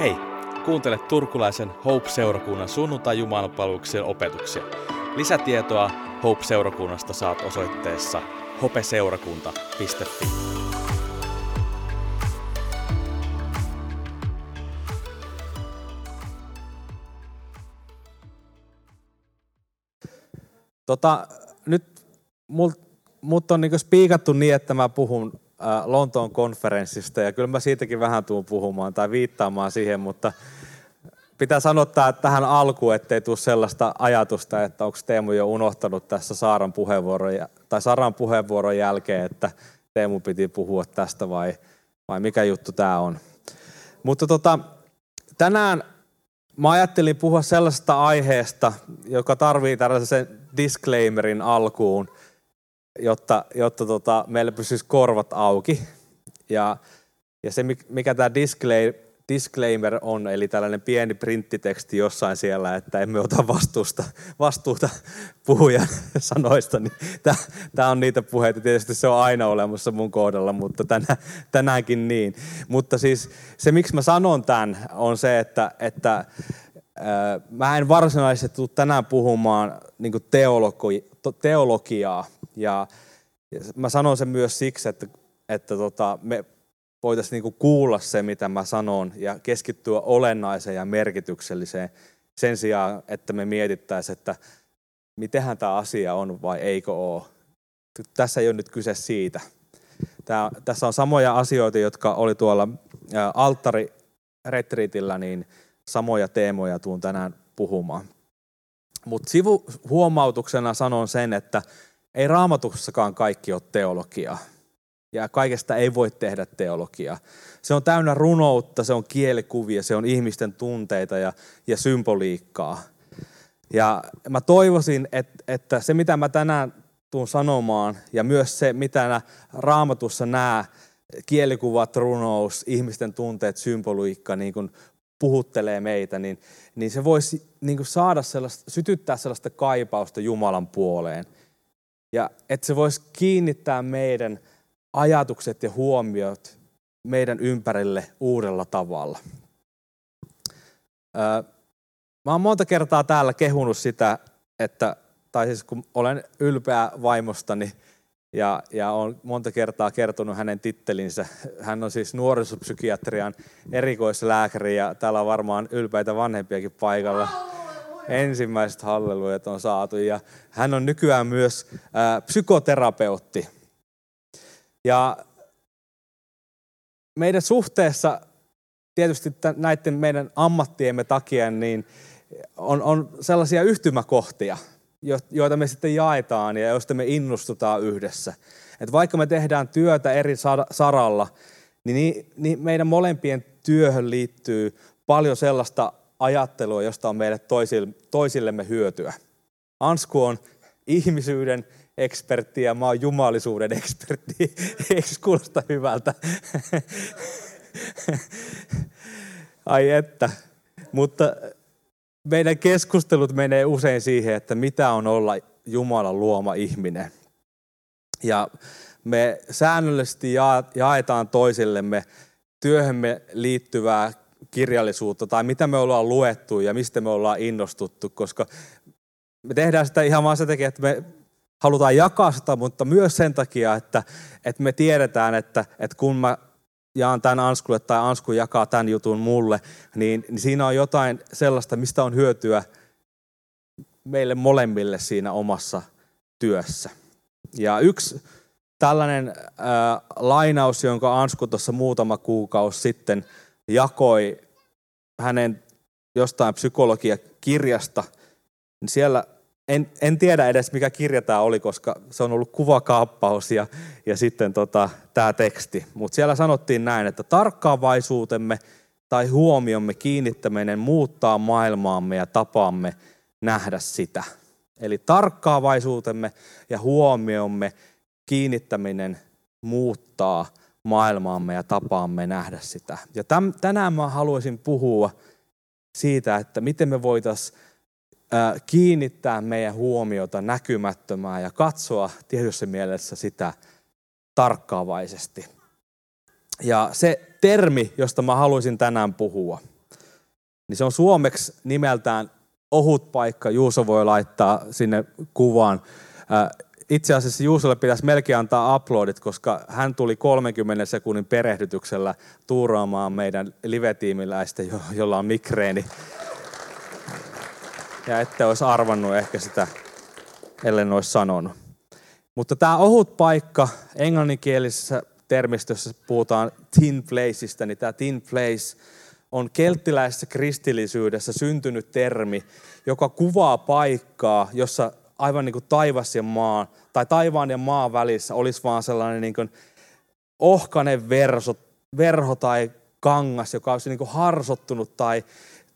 Hei, kuuntele turkulaisen Hope-seurakunnan sunnuntai opetuksia. Lisätietoa Hope-seurakunnasta saat osoitteessa hopeseurakunta.fi. Tota, nyt mut, mut on niinku spiikattu niin, että mä puhun Lontoon konferenssista ja kyllä mä siitäkin vähän tuun puhumaan tai viittaamaan siihen, mutta pitää että tähän alkuun, ettei tule sellaista ajatusta, että onko Teemu jo unohtanut tässä Saaran puheenvuoron, tai Saran puheenvuoron jälkeen, että Teemu piti puhua tästä vai, vai mikä juttu tämä on. Mutta tota, tänään mä ajattelin puhua sellaisesta aiheesta, joka tarvii tällaisen disclaimerin alkuun – jotta, jotta tota, meillä pysyisi korvat auki. Ja, ja se, mikä tämä disclaimer on, eli tällainen pieni printtiteksti jossain siellä, että emme ota vastuusta, vastuuta puhujan sanoista, niin tämä on niitä puheita. Tietysti se on aina olemassa mun kohdalla, mutta tänä, tänäänkin niin. Mutta siis se, miksi mä sanon tämän, on se, että, että mä en varsinaisesti tule tänään puhumaan niin teologi, teologiaa, ja, ja mä sanon sen myös siksi, että, että tota, me voitaisiin niinku kuulla se, mitä mä sanon, ja keskittyä olennaiseen ja merkitykselliseen sen sijaan, että me mietittäisiin, että mitenhän tämä asia on vai eikö ole. Tässä ei ole nyt kyse siitä. Tää, tässä on samoja asioita, jotka oli tuolla alttariretriitillä, niin samoja teemoja tuun tänään puhumaan. Mutta sivuhuomautuksena sanon sen, että ei raamatussakaan kaikki ole teologiaa. Ja kaikesta ei voi tehdä teologiaa. Se on täynnä runoutta, se on kielikuvia, se on ihmisten tunteita ja, ja symboliikkaa. Ja mä toivoisin, että, että se mitä mä tänään tuun sanomaan ja myös se mitä raamatussa nämä kielikuvat, runous, ihmisten tunteet, symboliikka niin kuin puhuttelee meitä, niin, niin se voisi niin kuin saada sellaista, sytyttää sellaista kaipausta Jumalan puoleen – ja että se voisi kiinnittää meidän ajatukset ja huomiot meidän ympärille uudella tavalla. Mä oon monta kertaa täällä kehunut sitä, että, tai siis kun olen ylpeä vaimostani ja, ja olen monta kertaa kertonut hänen tittelinsä. Hän on siis nuorisopsykiatrian erikoislääkäri ja täällä on varmaan ylpeitä vanhempiakin paikalla ensimmäiset hallelujat on saatu. Ja hän on nykyään myös ää, psykoterapeutti. Ja meidän suhteessa tietysti näiden meidän ammattiemme takia niin on, on sellaisia yhtymäkohtia, joita me sitten jaetaan ja joista me innostutaan yhdessä. Et vaikka me tehdään työtä eri saralla, niin, niin meidän molempien työhön liittyy paljon sellaista ajattelua, josta on meille toisillemme hyötyä. Ansku on ihmisyyden ekspertti ja mä oon jumalisuuden ekspertti. Eikö kuulosta hyvältä? Ai että. Mutta meidän keskustelut menee usein siihen, että mitä on olla Jumalan luoma ihminen. Ja me säännöllisesti jaetaan toisillemme työhömme liittyvää kirjallisuutta tai mitä me ollaan luettu ja mistä me ollaan innostuttu, koska me tehdään sitä ihan vaan sen takia, että me halutaan jakaa sitä, mutta myös sen takia, että, että me tiedetään, että, että kun mä jaan tämän Anskulle tai Ansku jakaa tämän jutun mulle, niin, niin siinä on jotain sellaista, mistä on hyötyä meille molemmille siinä omassa työssä. Ja yksi tällainen äh, lainaus, jonka Ansku tuossa muutama kuukausi sitten – jakoi hänen jostain psykologiakirjasta, niin siellä en, en tiedä edes mikä kirja tämä oli, koska se on ollut kuvakaappaus ja, ja sitten tota, tämä teksti. Mutta siellä sanottiin näin, että tarkkaavaisuutemme tai huomiomme kiinnittäminen muuttaa maailmaamme ja tapaamme nähdä sitä. Eli tarkkaavaisuutemme ja huomiomme kiinnittäminen muuttaa maailmaamme ja tapaamme nähdä sitä. Ja täm, tänään mä haluaisin puhua siitä, että miten me voitaisiin kiinnittää meidän huomiota näkymättömään ja katsoa tietyssä mielessä sitä tarkkaavaisesti. Ja se termi, josta mä haluaisin tänään puhua, niin se on suomeksi nimeltään ohut paikka. Juuso voi laittaa sinne kuvaan. Itse asiassa Juusolle pitäisi melkein antaa uploadit, koska hän tuli 30 sekunnin perehdytyksellä tuuraamaan meidän live-tiimiläistä, jolla on mikreeni. Ja ette olisi arvannut ehkä sitä, ellen olisi sanonut. Mutta tämä ohut paikka, englanninkielisessä termistössä puhutaan thin placeista, niin tämä thin place on kelttiläisessä kristillisyydessä syntynyt termi, joka kuvaa paikkaa, jossa aivan niin kuin taivas ja maa, tai taivaan ja maan välissä olisi vaan sellainen niin kuin ohkainen verso, verho tai kangas, joka olisi niin kuin harsottunut tai,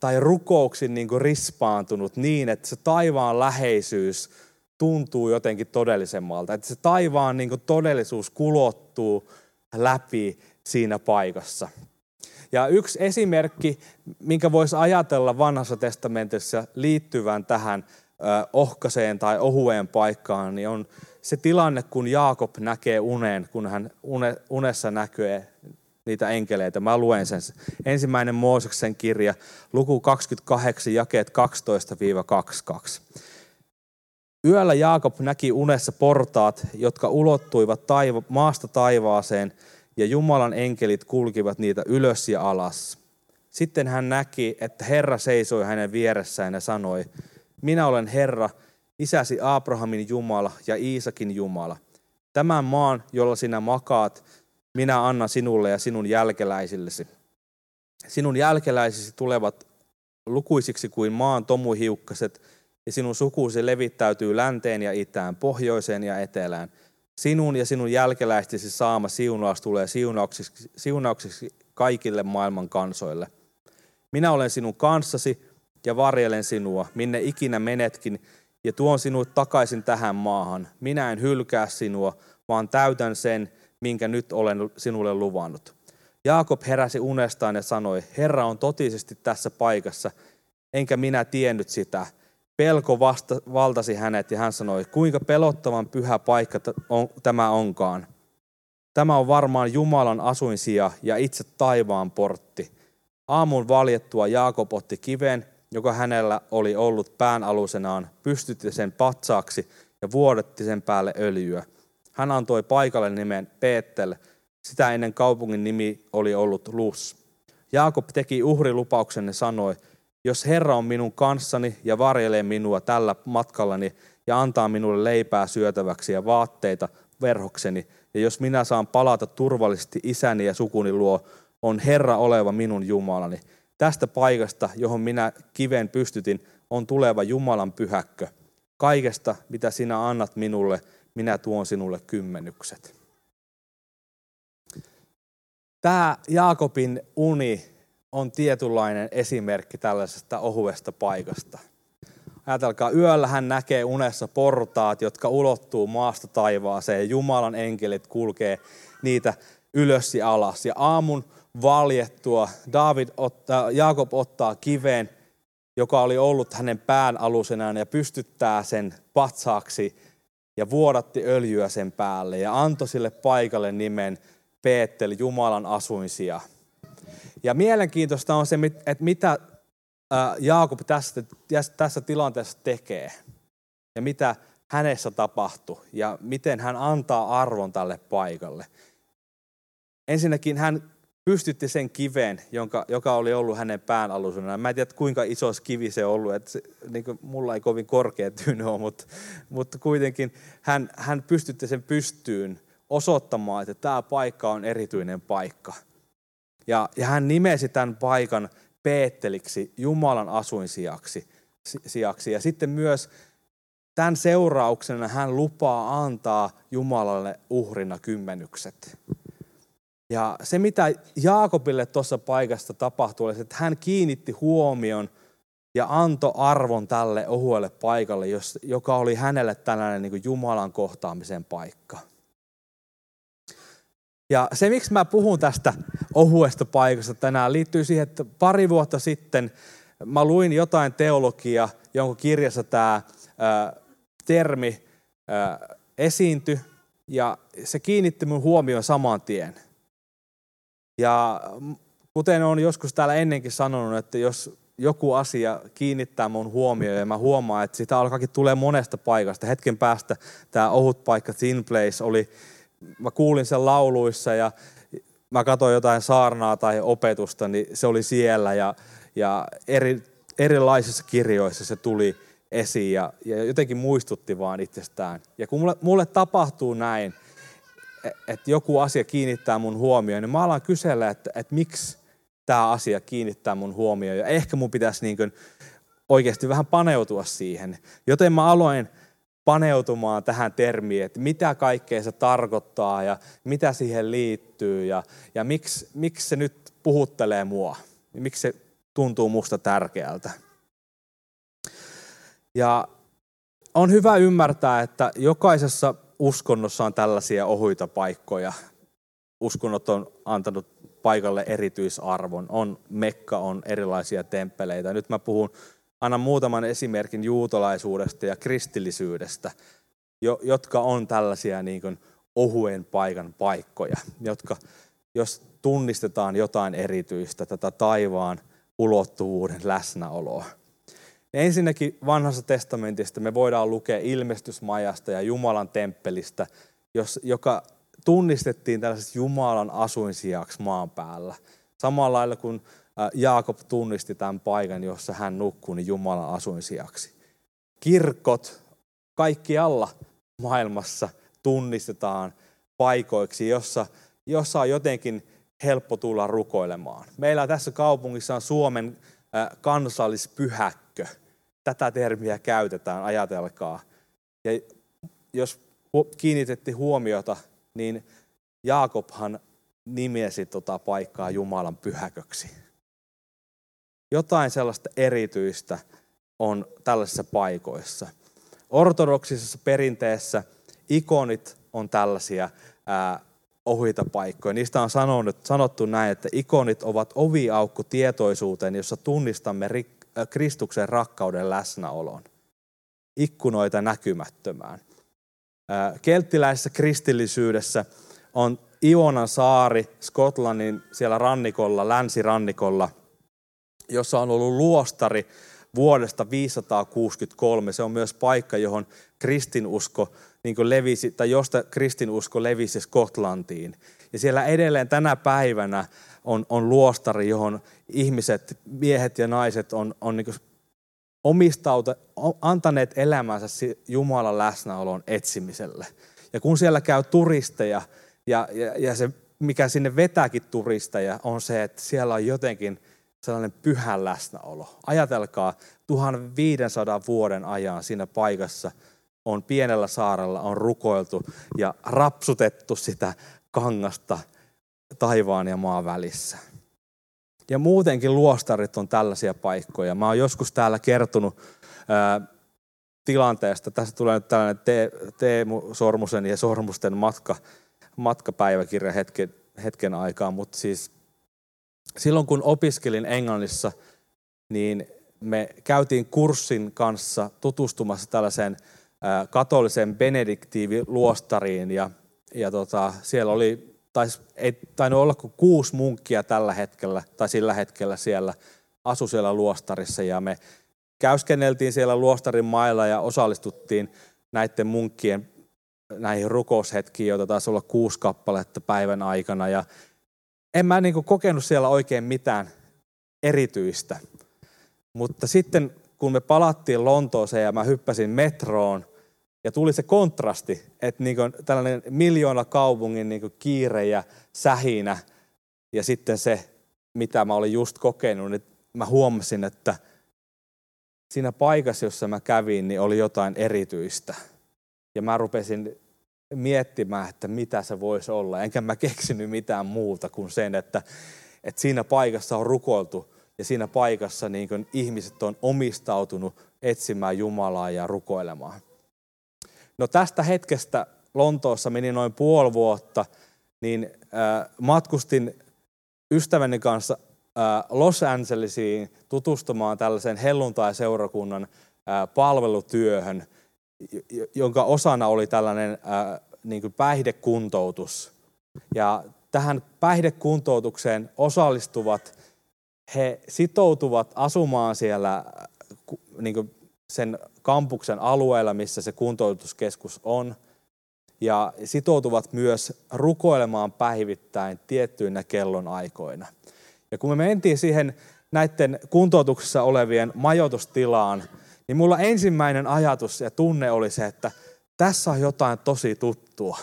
tai rukouksin niin kuin rispaantunut niin, että se taivaan läheisyys tuntuu jotenkin todellisemmalta. Että se taivaan niin kuin todellisuus kulottuu läpi siinä paikassa. Ja yksi esimerkki, minkä voisi ajatella vanhassa testamentissa liittyvän tähän ohkaseen tai ohueen paikkaan, niin on se tilanne, kun Jaakob näkee unen, kun hän unessa näkee niitä enkeleitä. Mä luen sen. Ensimmäinen Mooseksen kirja, luku 28, jakeet 12-22. Yöllä Jaakob näki unessa portaat, jotka ulottuivat taiva- maasta taivaaseen, ja Jumalan enkelit kulkivat niitä ylös ja alas. Sitten hän näki, että Herra seisoi hänen vieressään ja sanoi, minä olen Herra, isäsi Abrahamin Jumala ja Iisakin Jumala. Tämän maan, jolla sinä makaat, minä annan sinulle ja sinun jälkeläisillesi. Sinun jälkeläisisi tulevat lukuisiksi kuin maan tomuhiukkaset, ja sinun sukusi levittäytyy länteen ja itään, pohjoiseen ja etelään. Sinun ja sinun jälkeläistesi saama siunaus tulee siunauksiksi, siunauksiksi kaikille maailman kansoille. Minä olen sinun kanssasi ja varjelen sinua, minne ikinä menetkin, ja tuon sinut takaisin tähän maahan. Minä en hylkää sinua, vaan täytän sen, minkä nyt olen sinulle luvannut. Jaakob heräsi unestaan ja sanoi, Herra on totisesti tässä paikassa, enkä minä tiennyt sitä. Pelko vasta, valtasi hänet ja hän sanoi, kuinka pelottavan pyhä paikka on, tämä onkaan. Tämä on varmaan Jumalan asuinsija ja itse taivaan portti. Aamun valjettua Jaakob otti kiven, joka hänellä oli ollut pään alusenaan, pystytti sen patsaaksi ja vuodetti sen päälle öljyä. Hän antoi paikalle nimen Peettel, sitä ennen kaupungin nimi oli ollut Lus. Jaakob teki uhrilupauksen ja sanoi, jos Herra on minun kanssani ja varjelee minua tällä matkallani ja antaa minulle leipää syötäväksi ja vaatteita verhokseni, ja jos minä saan palata turvallisesti isäni ja sukuni luo, on Herra oleva minun Jumalani. Tästä paikasta, johon minä kiven pystytin, on tuleva Jumalan pyhäkkö. Kaikesta, mitä sinä annat minulle, minä tuon sinulle kymmenykset. Tämä Jaakobin uni on tietynlainen esimerkki tällaisesta ohuesta paikasta. Ajatelkaa, yöllä hän näkee unessa portaat, jotka ulottuu maasta taivaaseen Jumalan enkelit kulkee niitä ylös ja alas. Ja aamun valjettua David ottaa, Jaakob ottaa kiven, joka oli ollut hänen pään alusenaan ja pystyttää sen patsaaksi ja vuodatti öljyä sen päälle ja antoi sille paikalle nimen Peetel, Jumalan asuinsia. Ja mielenkiintoista on se, että mitä Jaakob tässä, tässä tilanteessa tekee ja mitä hänessä tapahtuu ja miten hän antaa arvon tälle paikalle. Ensinnäkin hän pystytti sen kiveen, jonka, joka oli ollut hänen pään alusena. Mä en tiedä, kuinka iso kivi se on ollut. Että se, niin kuin, mulla ei kovin korkea tyyny ole, mutta, mutta kuitenkin hän, hän pystytti sen pystyyn osoittamaan, että tämä paikka on erityinen paikka. Ja, ja hän nimesi tämän paikan Peetteliksi, Jumalan asuinsijaksi. Sijaksi. Ja sitten myös tämän seurauksena hän lupaa antaa Jumalalle uhrina kymmenykset. Ja se, mitä Jaakobille tuossa paikasta tapahtui, oli, että hän kiinnitti huomion ja antoi arvon tälle ohuelle paikalle, joka oli hänelle tällainen niin Jumalan kohtaamisen paikka. Ja se, miksi mä puhun tästä ohuesta paikasta tänään, liittyy siihen, että pari vuotta sitten mä luin jotain teologiaa, jonka kirjassa tämä termi esiintyi, ja se kiinnitti mun huomioon saman tien. Ja kuten on joskus täällä ennenkin sanonut, että jos joku asia kiinnittää mun huomioon ja mä huomaan, että sitä alkaakin tulee monesta paikasta. Hetken päästä tämä ohut paikka Thin Place oli, mä kuulin sen lauluissa ja mä katsoin jotain saarnaa tai opetusta, niin se oli siellä ja, ja eri, erilaisissa kirjoissa se tuli esiin ja, ja jotenkin muistutti vaan itsestään. Ja kun mulle, mulle tapahtuu näin, että joku asia kiinnittää mun huomioon, niin mä alan kysellä, että, että miksi tämä asia kiinnittää mun huomioon. Ja ehkä mun pitäisi niin kuin oikeasti vähän paneutua siihen. Joten mä aloin paneutumaan tähän termiin, että mitä kaikkea se tarkoittaa ja mitä siihen liittyy ja, ja miksi, miksi se nyt puhuttelee mua. Miksi se tuntuu musta tärkeältä. Ja on hyvä ymmärtää, että jokaisessa uskonnossa on tällaisia ohuita paikkoja. Uskonnot on antanut paikalle erityisarvon. On Mekka, on erilaisia temppeleitä. Nyt mä puhun, annan muutaman esimerkin juutalaisuudesta ja kristillisyydestä, jotka on tällaisia niin kuin ohuen paikan paikkoja, jotka, jos tunnistetaan jotain erityistä, tätä taivaan ulottuvuuden läsnäoloa. Ensinnäkin vanhassa testamentista me voidaan lukea ilmestysmajasta ja Jumalan temppelistä, joka tunnistettiin tällaiseksi Jumalan asuinsijaksi maan päällä. Samalla lailla kuin Jaakob tunnisti tämän paikan, jossa hän nukkui niin Jumalan asuinsijaksi. Kirkot kaikkialla maailmassa tunnistetaan paikoiksi, jossa, jossa on jotenkin helppo tulla rukoilemaan. Meillä tässä kaupungissa on Suomen kansallispyhäkkö. Tätä termiä käytetään, ajatelkaa. Ja jos kiinnitetti huomiota niin Jaakobhan nimesi tota paikkaa Jumalan pyhäköksi. Jotain sellaista erityistä on tällaisissa paikoissa. Ortodoksisessa perinteessä ikonit on tällaisia ää, ohita paikkoja. Niistä on sanonut, sanottu näin, että ikonit ovat oviaukku tietoisuuteen, jossa tunnistamme rik, Kristuksen rakkauden läsnäolon. Ikkunoita näkymättömään. Kelttiläisessä kristillisyydessä on Ionan saari Skotlannin siellä rannikolla, länsirannikolla, jossa on ollut luostari vuodesta 563. Se on myös paikka, johon kristinusko niin levisi, tai josta kristinusko levisi Skotlantiin. Ja siellä edelleen tänä päivänä on, on luostari, johon ihmiset, miehet ja naiset on, on niin omistauta, antaneet elämänsä Jumalan läsnäolon etsimiselle. Ja kun siellä käy turisteja, ja, ja, ja se, mikä sinne vetääkin turisteja, on se, että siellä on jotenkin sellainen pyhän läsnäolo. Ajatelkaa, 1500 vuoden ajan siinä paikassa on pienellä saarella on rukoiltu ja rapsutettu sitä kangasta taivaan ja maan välissä. Ja muutenkin luostarit on tällaisia paikkoja. Mä oon joskus täällä kertonut ää, tilanteesta. Tässä tulee nyt tällainen Teemu Sormusen ja Sormusten matka, matkapäiväkirja hetken, hetken aikaa, mutta siis silloin kun opiskelin Englannissa, niin me käytiin kurssin kanssa tutustumassa tällaiseen katoliseen benediktiiviluostariin ja, ja tota, siellä oli taisi, ei tainnut olla kuin kuusi munkkia tällä hetkellä, tai sillä hetkellä siellä, asu siellä luostarissa, ja me käyskenneltiin siellä luostarin mailla ja osallistuttiin näiden munkkien näihin rukoushetkiin, joita taisi olla kuusi kappaletta päivän aikana, ja en mä niin kokenut siellä oikein mitään erityistä. Mutta sitten kun me palattiin Lontooseen ja mä hyppäsin metroon, ja tuli se kontrasti, että niin kuin tällainen miljoona kaupungin niin kuin kiire ja sähinä ja sitten se, mitä mä olin just kokenut, niin mä huomasin, että siinä paikassa, jossa mä kävin, niin oli jotain erityistä. Ja mä rupesin miettimään, että mitä se voisi olla. Enkä mä keksinyt mitään muuta kuin sen, että, että siinä paikassa on rukoiltu ja siinä paikassa niin ihmiset on omistautunut etsimään Jumalaa ja rukoilemaan. No tästä hetkestä Lontoossa meni noin puoli vuotta, niin äh, matkustin ystäväni kanssa äh, Los Angelesiin tutustumaan tällaisen helluntai-seurakunnan äh, palvelutyöhön, jonka osana oli tällainen niin kuin päihdekuntoutus. Ja tähän päihdekuntoutukseen osallistuvat he sitoutuvat asumaan siellä niin kuin sen kampuksen alueella, missä se kuntoutuskeskus on, ja sitoutuvat myös rukoilemaan päivittäin tiettyinä kellonaikoina. Ja kun me mentiin siihen näiden kuntoutuksessa olevien majoitustilaan, niin mulla ensimmäinen ajatus ja tunne oli se, että tässä on jotain tosi tuttua.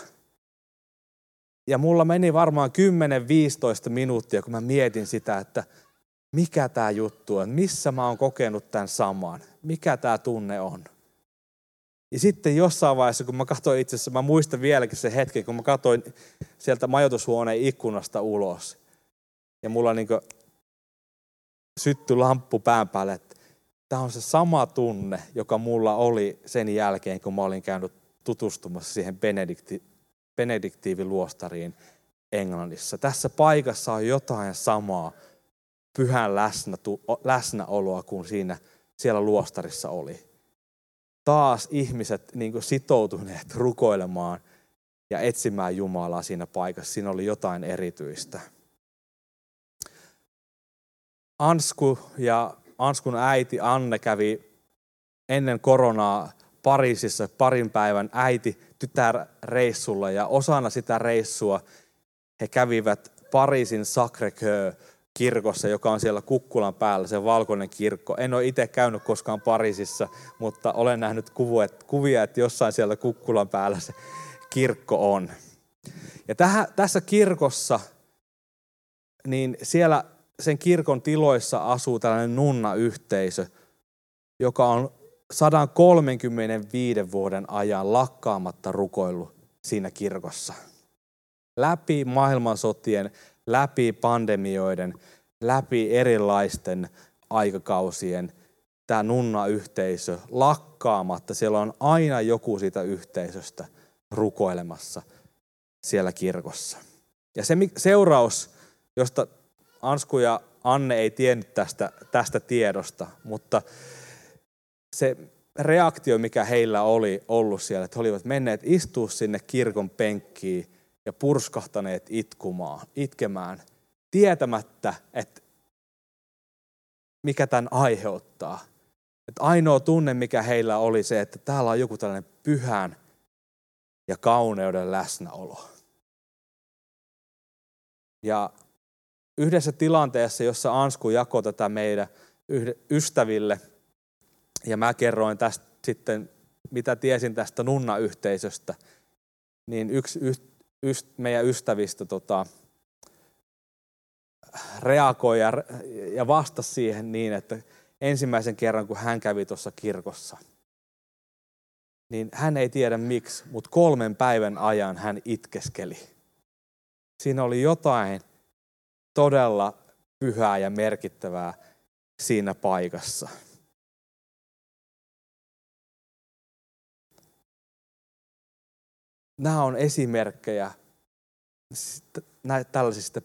Ja mulla meni varmaan 10-15 minuuttia, kun mä mietin sitä, että mikä tämä juttu on, missä mä oon kokenut tämän saman, mikä tämä tunne on. Ja sitten jossain vaiheessa, kun mä katsoin itse asiassa, mä muistan vieläkin se hetki, kun mä katsoin sieltä majoitushuoneen ikkunasta ulos. Ja mulla niin syttyi lamppu pään päälle, että tämä on se sama tunne, joka mulla oli sen jälkeen, kun mä olin käynyt tutustumassa siihen Benedikti, Benediktiiviluostariin Englannissa. Tässä paikassa on jotain samaa pyhän läsnäoloa kuin siinä siellä luostarissa oli. Taas ihmiset niin sitoutuneet rukoilemaan ja etsimään Jumalaa siinä paikassa. Siinä oli jotain erityistä. Ansku ja Anskun äiti Anne kävi ennen koronaa Pariisissa parin päivän äiti tytärreissulla ja osana sitä reissua he kävivät Pariisin sacré kirkossa, joka on siellä Kukkulan päällä, se valkoinen kirkko. En ole itse käynyt koskaan Pariisissa, mutta olen nähnyt kuvia, että jossain siellä Kukkulan päällä se kirkko on. Ja tähän, tässä kirkossa, niin siellä sen kirkon tiloissa asuu tällainen nunna-yhteisö, joka on 135 vuoden ajan lakkaamatta rukoillut siinä kirkossa. Läpi maailmansotien, läpi pandemioiden, läpi erilaisten aikakausien tämä nunna-yhteisö lakkaamatta. Siellä on aina joku siitä yhteisöstä rukoilemassa siellä kirkossa. Ja se seuraus, josta Ansku ja Anne ei tiennyt tästä, tästä tiedosta, mutta se reaktio, mikä heillä oli ollut siellä, että he olivat menneet istua sinne kirkon penkkiin ja purskahtaneet itkumaan, itkemään, tietämättä, että mikä tämän aiheuttaa. Että ainoa tunne, mikä heillä oli se, että täällä on joku tällainen pyhän ja kauneuden läsnäolo. Ja yhdessä tilanteessa, jossa Ansku jakoi tätä meidän ystäville, ja mä kerroin tästä sitten, mitä tiesin tästä nunna-yhteisöstä, niin yksi yst, meidän ystävistä tota, reagoi ja, ja vastasi siihen niin, että ensimmäisen kerran, kun hän kävi tuossa kirkossa, niin hän ei tiedä miksi, mutta kolmen päivän ajan hän itkeskeli. Siinä oli jotain todella pyhää ja merkittävää siinä paikassa. Nämä on esimerkkejä tällaisista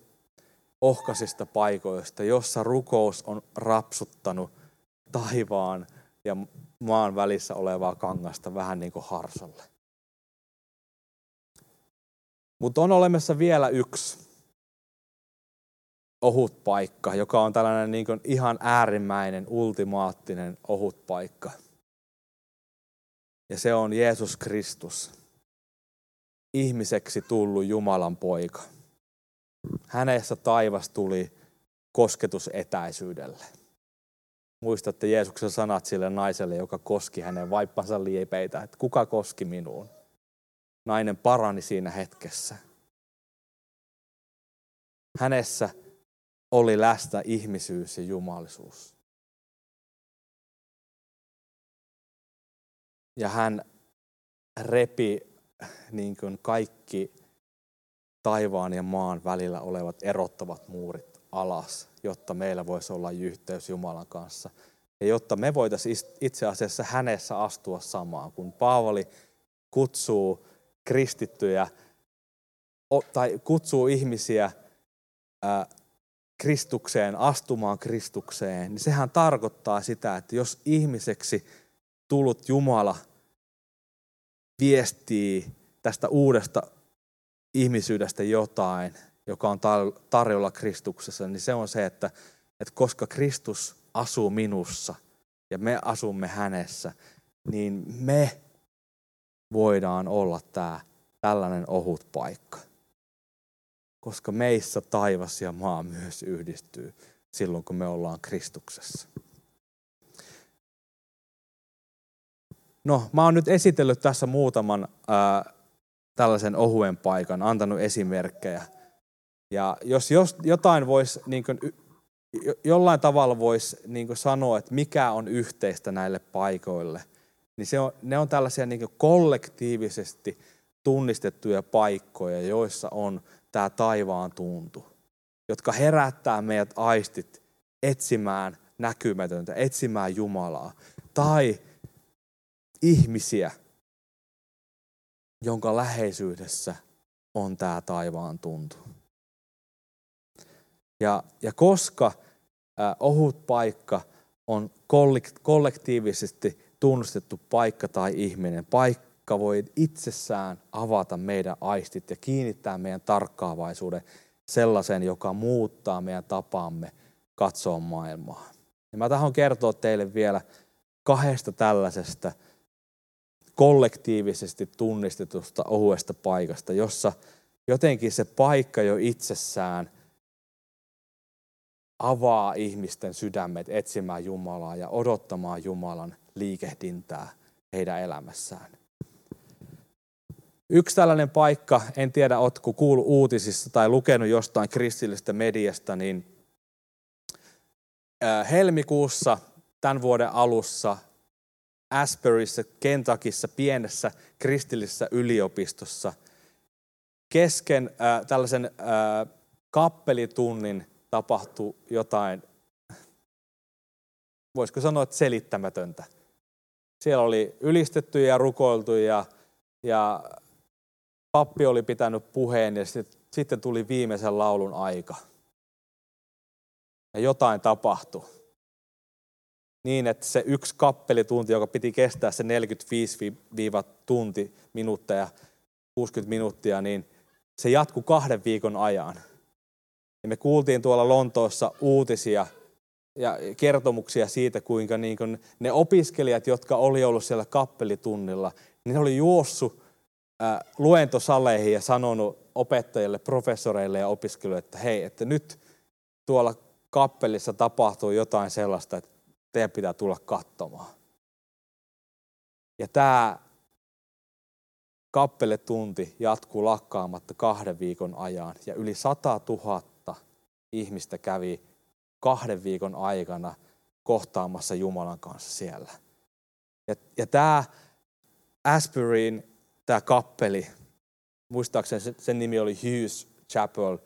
ohkaisista paikoista, jossa rukous on rapsuttanut taivaan ja maan välissä olevaa kangasta vähän niin kuin harsolle. Mutta on olemassa vielä yksi ohut paikka, joka on tällainen niin kuin ihan äärimmäinen, ultimaattinen ohut paikka. Ja se on Jeesus Kristus, ihmiseksi tullut Jumalan poika. Hänessä taivas tuli kosketusetäisyydelle. Muistatte Jeesuksen sanat sille naiselle, joka koski hänen vaippansa liepeitä, että kuka koski minuun. Nainen parani siinä hetkessä. Hänessä oli läsnä ihmisyys ja jumalisuus. Ja hän repi niin kuin kaikki taivaan ja maan välillä olevat erottavat muurit alas, jotta meillä voisi olla yhteys Jumalan kanssa. Ja jotta me voitaisiin itse asiassa hänessä astua samaan, kun Paavali kutsuu kristittyjä tai kutsuu ihmisiä Kristukseen, astumaan Kristukseen, niin sehän tarkoittaa sitä, että jos ihmiseksi tullut Jumala viestii tästä uudesta ihmisyydestä jotain, joka on tarjolla Kristuksessa, niin se on se, että että koska Kristus asuu minussa ja me asumme hänessä, niin me voidaan olla tämä tällainen ohut paikka. Koska meissä taivas ja maa myös yhdistyy silloin, kun me ollaan Kristuksessa. No, mä oon nyt esitellyt tässä muutaman ää, tällaisen ohuen paikan, antanut esimerkkejä. Ja jos, jos jotain voisi, niin kuin, jollain tavalla voisi niin sanoa, että mikä on yhteistä näille paikoille, niin se on, ne on tällaisia niin kollektiivisesti tunnistettuja paikkoja, joissa on tämä taivaan tuntu, jotka herättää meidät aistit etsimään näkymätöntä, etsimään Jumalaa. Tai ihmisiä, jonka läheisyydessä on tämä taivaan tuntu. Ja, ja koska äh, ohut paikka on kollektiivisesti tunnustettu paikka tai ihminen, paikka voi itsessään avata meidän aistit ja kiinnittää meidän tarkkaavaisuuden sellaisen, joka muuttaa meidän tapaamme katsoa maailmaa. Ja mä tahdon kertoa teille vielä kahdesta tällaisesta kollektiivisesti tunnistetusta ohuesta paikasta, jossa jotenkin se paikka jo itsessään avaa ihmisten sydämet etsimään Jumalaa ja odottamaan Jumalan liikehdintää heidän elämässään. Yksi tällainen paikka, en tiedä oletko kuullut uutisissa tai lukenut jostain kristillistä mediasta, niin helmikuussa tämän vuoden alussa Asburyssa, Kentuckissa, pienessä kristillisessä yliopistossa kesken äh, tällaisen äh, kappelitunnin tapahtui jotain, voisiko sanoa, että selittämätöntä. Siellä oli ylistetty ja rukoiltu ja, ja pappi oli pitänyt puheen ja sitten, sitten tuli viimeisen laulun aika. Ja jotain tapahtui niin, että se yksi kappelitunti, joka piti kestää se 45 tunti minuuttia 60 minuuttia, niin se jatkui kahden viikon ajan. Ja me kuultiin tuolla Lontoossa uutisia ja kertomuksia siitä, kuinka niin kuin ne opiskelijat, jotka oli ollut siellä kappelitunnilla, niin ne oli juossut äh, luentosaleihin ja sanonut opettajille, professoreille ja opiskelijoille, että hei, että nyt tuolla kappelissa tapahtuu jotain sellaista, että teidän pitää tulla katsomaan. Ja tämä kappeletunti jatkuu lakkaamatta kahden viikon ajan. Ja yli 100 000 ihmistä kävi kahden viikon aikana kohtaamassa Jumalan kanssa siellä. Ja, ja tämä Asburyin, tämä kappeli, muistaakseni sen, sen nimi oli Hughes Chapel,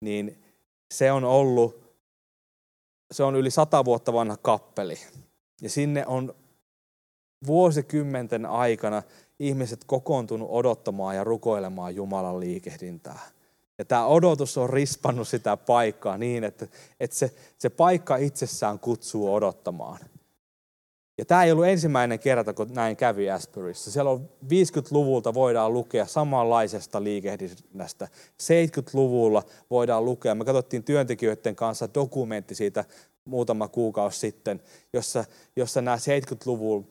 niin se on ollut se on yli sata vuotta vanha kappeli. Ja sinne on vuosikymmenten aikana ihmiset kokoontunut odottamaan ja rukoilemaan Jumalan liikehdintää. Ja tämä odotus on rispannut sitä paikkaa niin, että, että se, se paikka itsessään kutsuu odottamaan. Ja tämä ei ollut ensimmäinen kerta, kun näin kävi Asburyssa. Siellä on 50-luvulta voidaan lukea samanlaisesta liikehdinnästä. 70-luvulla voidaan lukea. Me katsottiin työntekijöiden kanssa dokumentti siitä muutama kuukausi sitten, jossa, jossa nämä 70-luvun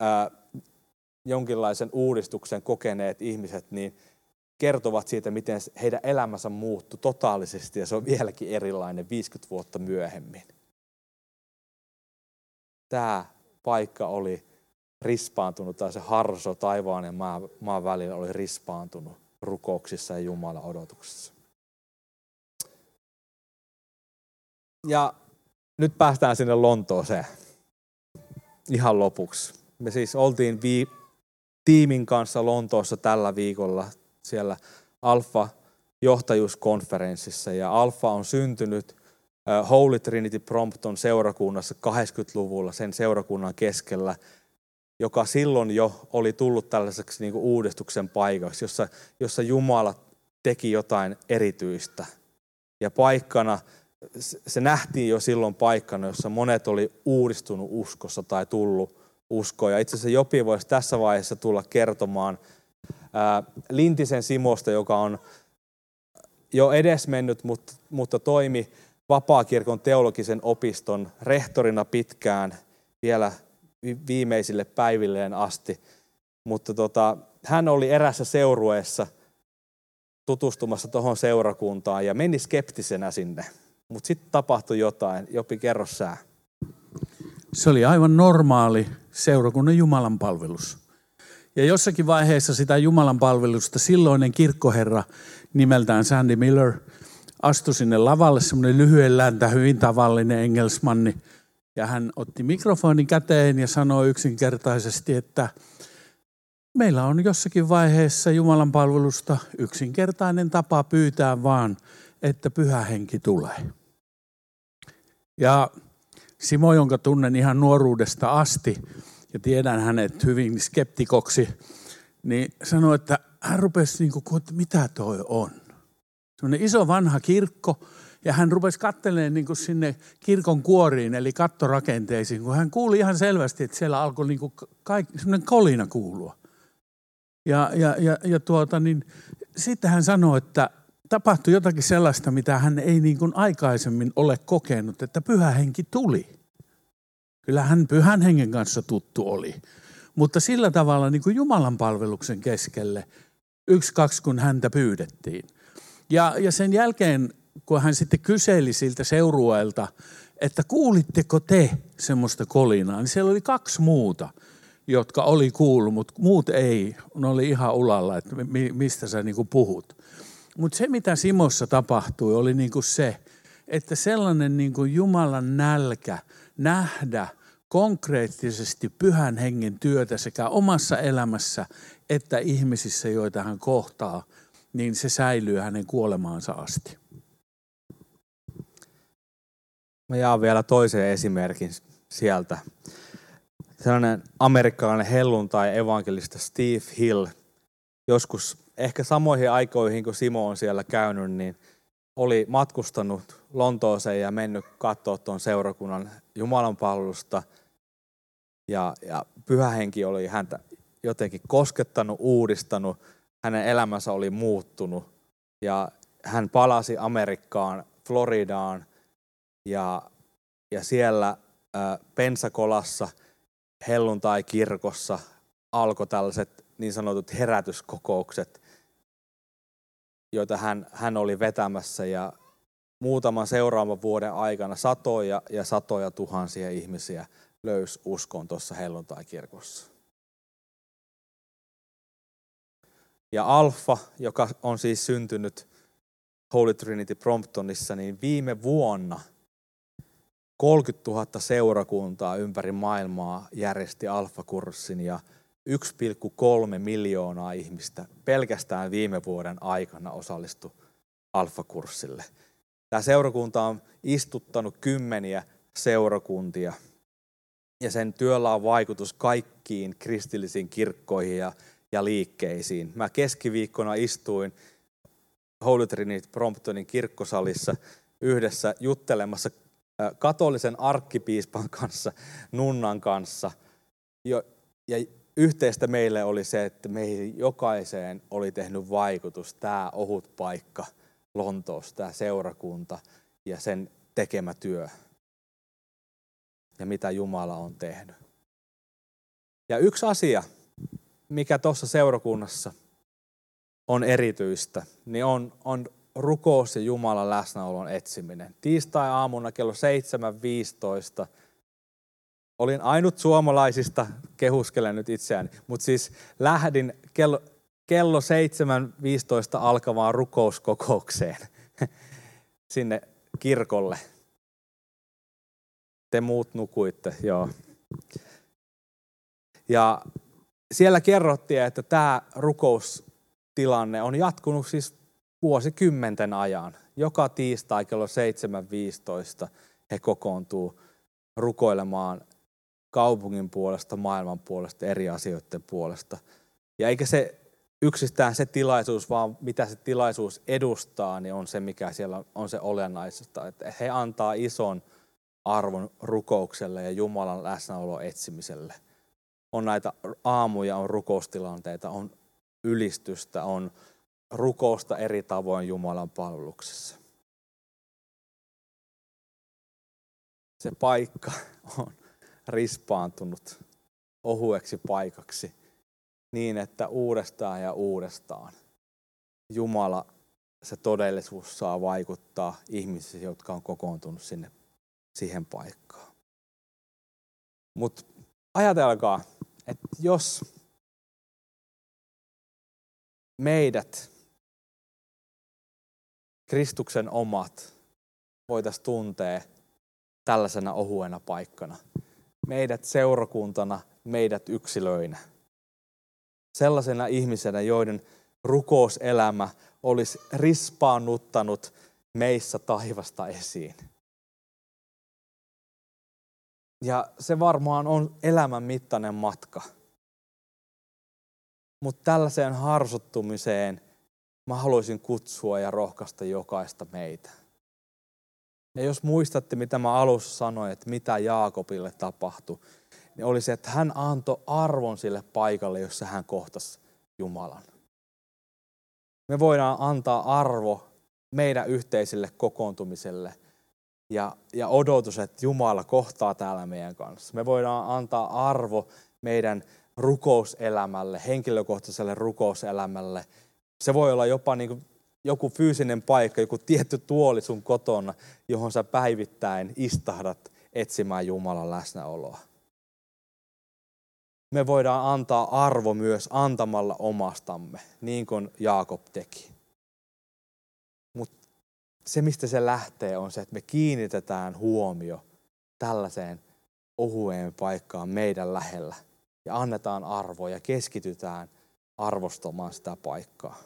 ää, jonkinlaisen uudistuksen kokeneet ihmiset niin kertovat siitä, miten heidän elämänsä muuttui totaalisesti ja se on vieläkin erilainen 50 vuotta myöhemmin. Tämä paikka oli rispaantunut, tai se harso taivaan ja maan, maan välillä oli rispaantunut rukouksissa ja Jumalan odotuksessa. Ja nyt päästään sinne Lontooseen ihan lopuksi. Me siis oltiin vii, tiimin kanssa Lontoossa tällä viikolla siellä Alfa johtajuuskonferenssissa ja Alfa on syntynyt Holy Trinity Prompton seurakunnassa 80-luvulla sen seurakunnan keskellä, joka silloin jo oli tullut tällaiseksi niin kuin uudistuksen paikaksi, jossa, jossa Jumala teki jotain erityistä. Ja paikkana, se nähtiin jo silloin paikkana, jossa monet oli uudistunut uskossa tai tullut uskoon. Ja itse asiassa Jopi voisi tässä vaiheessa tulla kertomaan ää, Lintisen Simosta, joka on jo edesmennyt, mutta, mutta toimi vapaakirkon teologisen opiston rehtorina pitkään vielä viimeisille päivilleen asti. Mutta tota, hän oli erässä seurueessa tutustumassa tuohon seurakuntaan ja meni skeptisenä sinne. Mutta sitten tapahtui jotain. Jopi, kerro sää. Se oli aivan normaali seurakunnan Jumalan palvelus. Ja jossakin vaiheessa sitä Jumalan palvelusta silloinen kirkkoherra nimeltään Sandy Miller astui sinne lavalle, semmoinen lyhyen läntä, hyvin tavallinen engelsmanni. Ja hän otti mikrofonin käteen ja sanoi yksinkertaisesti, että meillä on jossakin vaiheessa Jumalan palvelusta yksinkertainen tapa pyytää vaan, että pyhä henki tulee. Ja Simo, jonka tunnen ihan nuoruudesta asti ja tiedän hänet hyvin skeptikoksi, niin sanoi, että hän rupesi niin kuin, että mitä toi on. Sellainen iso vanha kirkko, ja hän rupesi katselemaan niin sinne kirkon kuoriin, eli kattorakenteisiin, kun hän kuuli ihan selvästi, että siellä alkoi niin kuin kaikki, sellainen kolina kuulua. Ja, ja, ja, ja tuota, niin, sitten hän sanoi, että tapahtui jotakin sellaista, mitä hän ei niin kuin aikaisemmin ole kokenut, että pyhä henki tuli. Kyllä hän pyhän hengen kanssa tuttu oli. Mutta sillä tavalla niin kuin Jumalan palveluksen keskelle, yksi, kaksi, kun häntä pyydettiin. Ja, ja sen jälkeen, kun hän sitten kyseli siltä seurueelta, että kuulitteko te semmoista kolinaa, niin siellä oli kaksi muuta, jotka oli kuullut, mutta muut ei. Ne oli ihan ulalla, että mistä sä niin puhut. Mutta se, mitä Simossa tapahtui, oli niin kuin se, että sellainen niin kuin Jumalan nälkä nähdä konkreettisesti pyhän hengen työtä sekä omassa elämässä että ihmisissä, joita hän kohtaa, niin se säilyy hänen kuolemaansa asti. Mä jaan vielä toisen esimerkin sieltä. Sellainen amerikkalainen helluntai evankelista Steve Hill, joskus ehkä samoihin aikoihin, kun Simo on siellä käynyt, niin oli matkustanut Lontooseen ja mennyt katsoa tuon seurakunnan Jumalan palvelusta. Ja, ja pyhähenki oli häntä jotenkin koskettanut, uudistanut. Hänen elämänsä oli muuttunut. Ja hän palasi Amerikkaan, Floridaan. Ja, ja siellä äh, Pensakolassa, helluntai-kirkossa alkoi tällaiset niin sanotut herätyskokoukset, joita hän, hän oli vetämässä ja muutaman seuraavan vuoden aikana satoja ja satoja tuhansia ihmisiä löysi uskon tuossa helluntai-kirkossa. Ja Alfa, joka on siis syntynyt Holy Trinity Promptonissa, niin viime vuonna 30 000 seurakuntaa ympäri maailmaa järjesti Alfa-kurssin ja 1,3 miljoonaa ihmistä pelkästään viime vuoden aikana osallistu alfakurssille. Tämä seurakunta on istuttanut kymmeniä seurakuntia ja sen työllä on vaikutus kaikkiin kristillisiin kirkkoihin ja, ja liikkeisiin. Mä keskiviikkona istuin Holy Trinity Promptonin kirkkosalissa yhdessä juttelemassa katolisen arkkipiispan kanssa, nunnan kanssa. Ja yhteistä meille oli se, että meihin jokaiseen oli tehnyt vaikutus tämä ohut paikka Lontoossa, tämä seurakunta ja sen tekemä työ. Ja mitä Jumala on tehnyt. Ja yksi asia, mikä tuossa seurakunnassa on erityistä, niin on, on rukous ja Jumalan läsnäolon etsiminen. Tiistai-aamuna kello 7.15 olin ainut suomalaisista, kehuskelen nyt itseäni, mutta siis lähdin kello, kello 7.15 alkavaan rukouskokoukseen sinne kirkolle. Te muut nukuitte, joo. Ja siellä kerrottiin, että tämä rukoustilanne on jatkunut siis vuosikymmenten ajan. Joka tiistai kello 7.15 he kokoontuu rukoilemaan kaupungin puolesta, maailman puolesta, eri asioiden puolesta. Ja eikä se yksistään se tilaisuus, vaan mitä se tilaisuus edustaa, niin on se, mikä siellä on se olennaisesta. Että he antaa ison arvon rukoukselle ja Jumalan läsnäolo etsimiselle. On näitä aamuja, on rukoustilanteita, on ylistystä, on rukousta eri tavoin Jumalan palveluksessa. se paikka on rispaantunut ohueksi paikaksi niin, että uudestaan ja uudestaan Jumala, se todellisuus saa vaikuttaa ihmisiin, jotka on kokoontunut sinne siihen paikkaan. Mutta ajatelkaa, että jos meidät, Kristuksen omat, voitaisiin tuntea tällaisena ohuena paikkana. Meidät seurakuntana, meidät yksilöinä. Sellaisena ihmisenä, joiden rukouselämä olisi rispaannuttanut meissä taivasta esiin. Ja se varmaan on elämän mittainen matka. Mutta tällaiseen harsuttumiseen mä haluaisin kutsua ja rohkaista jokaista meitä. Ja jos muistatte, mitä mä alussa sanoin, että mitä Jaakobille tapahtui, niin oli se, että hän antoi arvon sille paikalle, jossa hän kohtasi Jumalan. Me voidaan antaa arvo meidän yhteiselle kokoontumiselle ja, ja odotus, että Jumala kohtaa täällä meidän kanssa. Me voidaan antaa arvo meidän rukouselämälle, henkilökohtaiselle rukouselämälle. Se voi olla jopa niin kuin joku fyysinen paikka, joku tietty tuoli sun kotona, johon sä päivittäin istahdat etsimään Jumalan läsnäoloa. Me voidaan antaa arvo myös antamalla omastamme, niin kuin Jaakob teki. Se, mistä se lähtee, on se, että me kiinnitetään huomio tällaiseen ohueen paikkaan meidän lähellä ja annetaan arvoa ja keskitytään arvostamaan sitä paikkaa.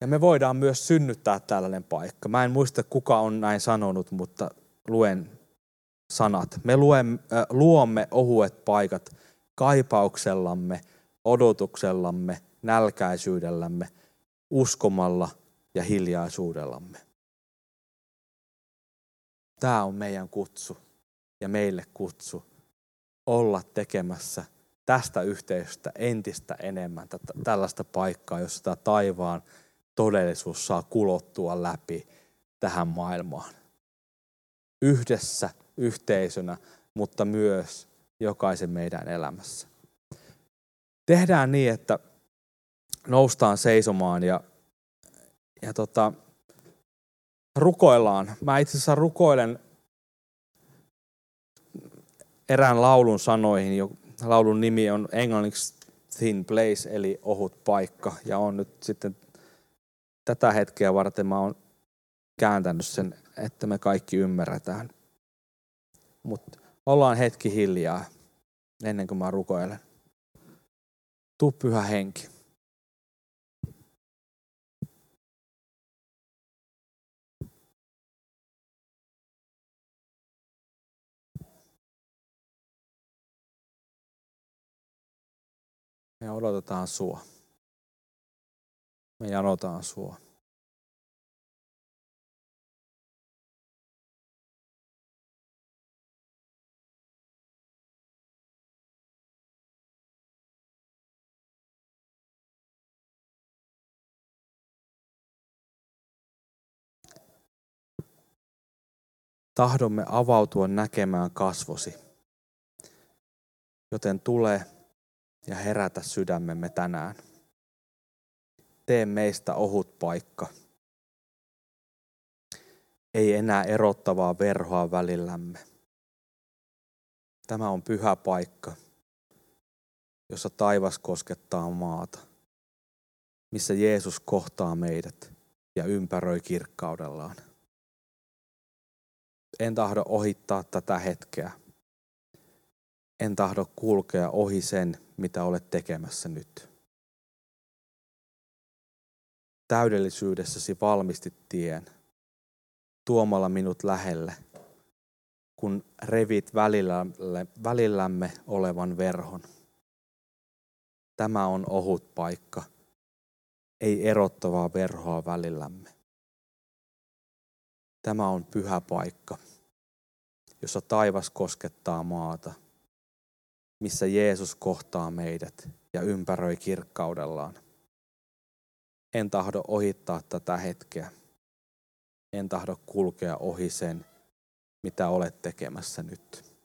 Ja me voidaan myös synnyttää tällainen paikka. Mä en muista, kuka on näin sanonut, mutta luen sanat. Me luemme, äh, luomme ohuet paikat kaipauksellamme, odotuksellamme, nälkäisyydellämme, uskomalla ja hiljaisuudellamme. Tämä on meidän kutsu ja meille kutsu olla tekemässä tästä yhteisöstä entistä enemmän tällaista paikkaa, jossa tämä taivaan todellisuus saa kulottua läpi tähän maailmaan. Yhdessä, yhteisönä, mutta myös jokaisen meidän elämässä. Tehdään niin, että noustaan seisomaan ja, ja tota, rukoillaan. Mä itse asiassa rukoilen erään laulun sanoihin. Laulun nimi on englanniksi Thin Place, eli ohut paikka. Ja on nyt sitten tätä hetkeä varten mä oon kääntänyt sen, että me kaikki ymmärretään. Mutta ollaan hetki hiljaa ennen kuin mä rukoilen. Tuu pyhä henki. Me odotetaan sua. Me janotaan sua. tahdomme avautua näkemään kasvosi. Joten tule ja herätä sydämemme tänään. Tee meistä ohut paikka. Ei enää erottavaa verhoa välillämme. Tämä on pyhä paikka, jossa taivas koskettaa maata, missä Jeesus kohtaa meidät ja ympäröi kirkkaudellaan. En tahdo ohittaa tätä hetkeä. En tahdo kulkea ohi sen, mitä olet tekemässä nyt. Täydellisyydessäsi valmistit tien, tuomalla minut lähelle, kun revit välillämme, välillämme olevan verhon. Tämä on ohut paikka, ei erottavaa verhoa välillämme. Tämä on pyhä paikka, jossa taivas koskettaa maata, missä Jeesus kohtaa meidät ja ympäröi kirkkaudellaan. En tahdo ohittaa tätä hetkeä. En tahdo kulkea ohi sen, mitä olet tekemässä nyt.